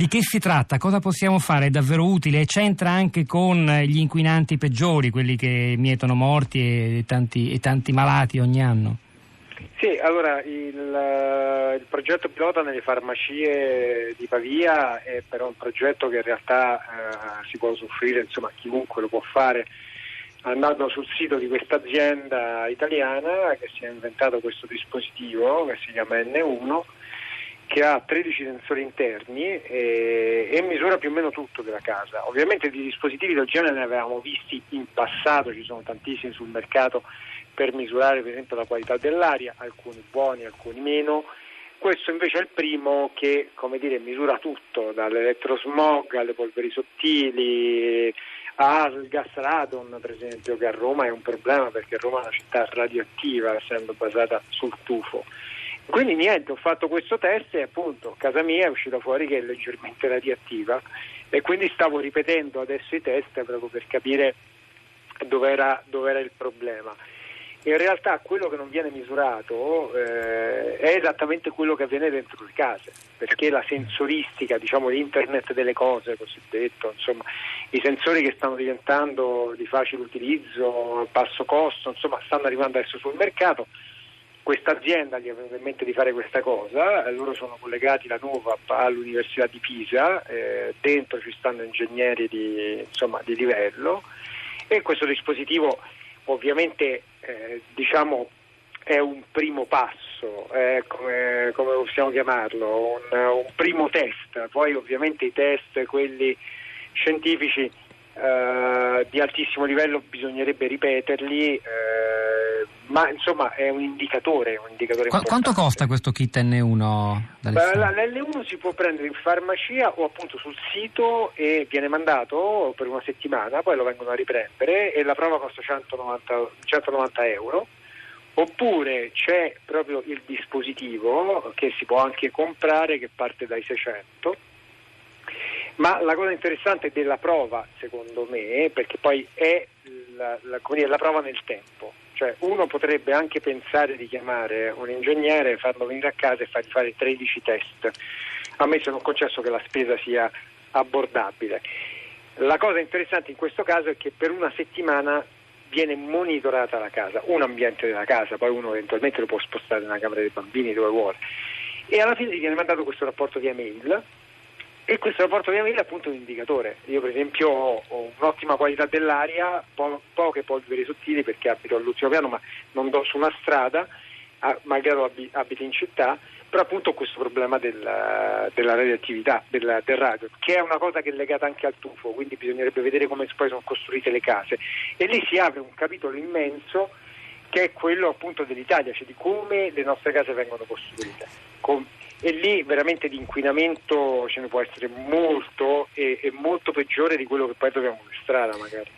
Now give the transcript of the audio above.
Di che si tratta? Cosa possiamo fare? È davvero utile? C'entra anche con gli inquinanti peggiori, quelli che mietono morti e tanti, e tanti malati ogni anno? Sì, allora il, il, progetto pilota nelle farmacie di Pavia è però un progetto che in realtà eh, si può usufruire, insomma chiunque lo può fare andando sul sito di questa azienda italiana che si è inventato questo dispositivo che si chiama N1 che ha 13 sensori interni e, e, misura più o meno tutto della casa. Ovviamente di dispositivi del genere ne avevamo visti in passato, ci sono tantissimi sul mercato per misurare per esempio la qualità dell'aria, alcuni buoni, alcuni meno. Questo invece è il primo che dire, misura tutto, dall'elettrosmog alle polveri sottili al gas radon per esempio, che a Roma è un problema perché Roma è una città radioattiva essendo basata sul tufo. Quindi niente, ho fatto questo test e appunto casa mia è uscita fuori che è leggermente radioattiva e quindi stavo ripetendo adesso i test proprio per capire dove era, il problema. In realtà quello che non viene misurato eh, è esattamente quello che avviene dentro le case, perché la sensoristica, diciamo l'internet delle cose cosiddetto, insomma, i sensori che stanno diventando di facile utilizzo, a basso costo, insomma, stanno arrivando adesso sul mercato questa azienda gli è in mente di fare questa cosa, eh, loro sono collegati la nuova all'Università di Pisa, eh, dentro ci stanno ingegneri di, insomma, di, livello e questo dispositivo ovviamente eh, diciamo, è un primo passo, come, come, possiamo chiamarlo, un, un, primo test, poi ovviamente i test, quelli scientifici eh, di altissimo livello bisognerebbe ripeterli, eh, ma insomma è un indicatore. Un indicatore Qu- quanto costa questo kit N1? L'N1 si può prendere in farmacia o appunto sul sito e viene mandato per una settimana, poi lo vengono a riprendere e la prova costa 190, 190 euro. Oppure c'è proprio il dispositivo che si può anche comprare che parte dai 600 ma la cosa interessante della prova, secondo me, perché poi è la, la, dire, la prova nel tempo, cioè uno potrebbe anche pensare di chiamare un ingegnere, farlo venire a casa e fargli fare 13 test. A me sono concesso che la spesa sia abbordabile. La cosa interessante in questo caso è che per una settimana viene monitorata la casa, un ambiente della casa, poi uno eventualmente lo può spostare nella camera dei bambini dove vuole. E alla fine gli viene mandato questo rapporto via mail e questo rapporto via è appunto un indicatore. Io per esempio ho, un'ottima qualità dell'aria, po- poche polveri sottili perché abito all'ultimo piano ma non do su una strada, ah, malgrado ab- abiti in città, però appunto ho questo problema della, della radioattività, del, del, radio, che è una cosa che è legata anche al tufo, quindi bisognerebbe vedere come poi sono costruite le case. E lì si apre un capitolo immenso che è quello appunto dell'Italia, cioè di come le nostre case vengono costruite. Com- e lì veramente di inquinamento ce ne può essere molto e, e molto peggiore di quello che poi troviamo in strada magari.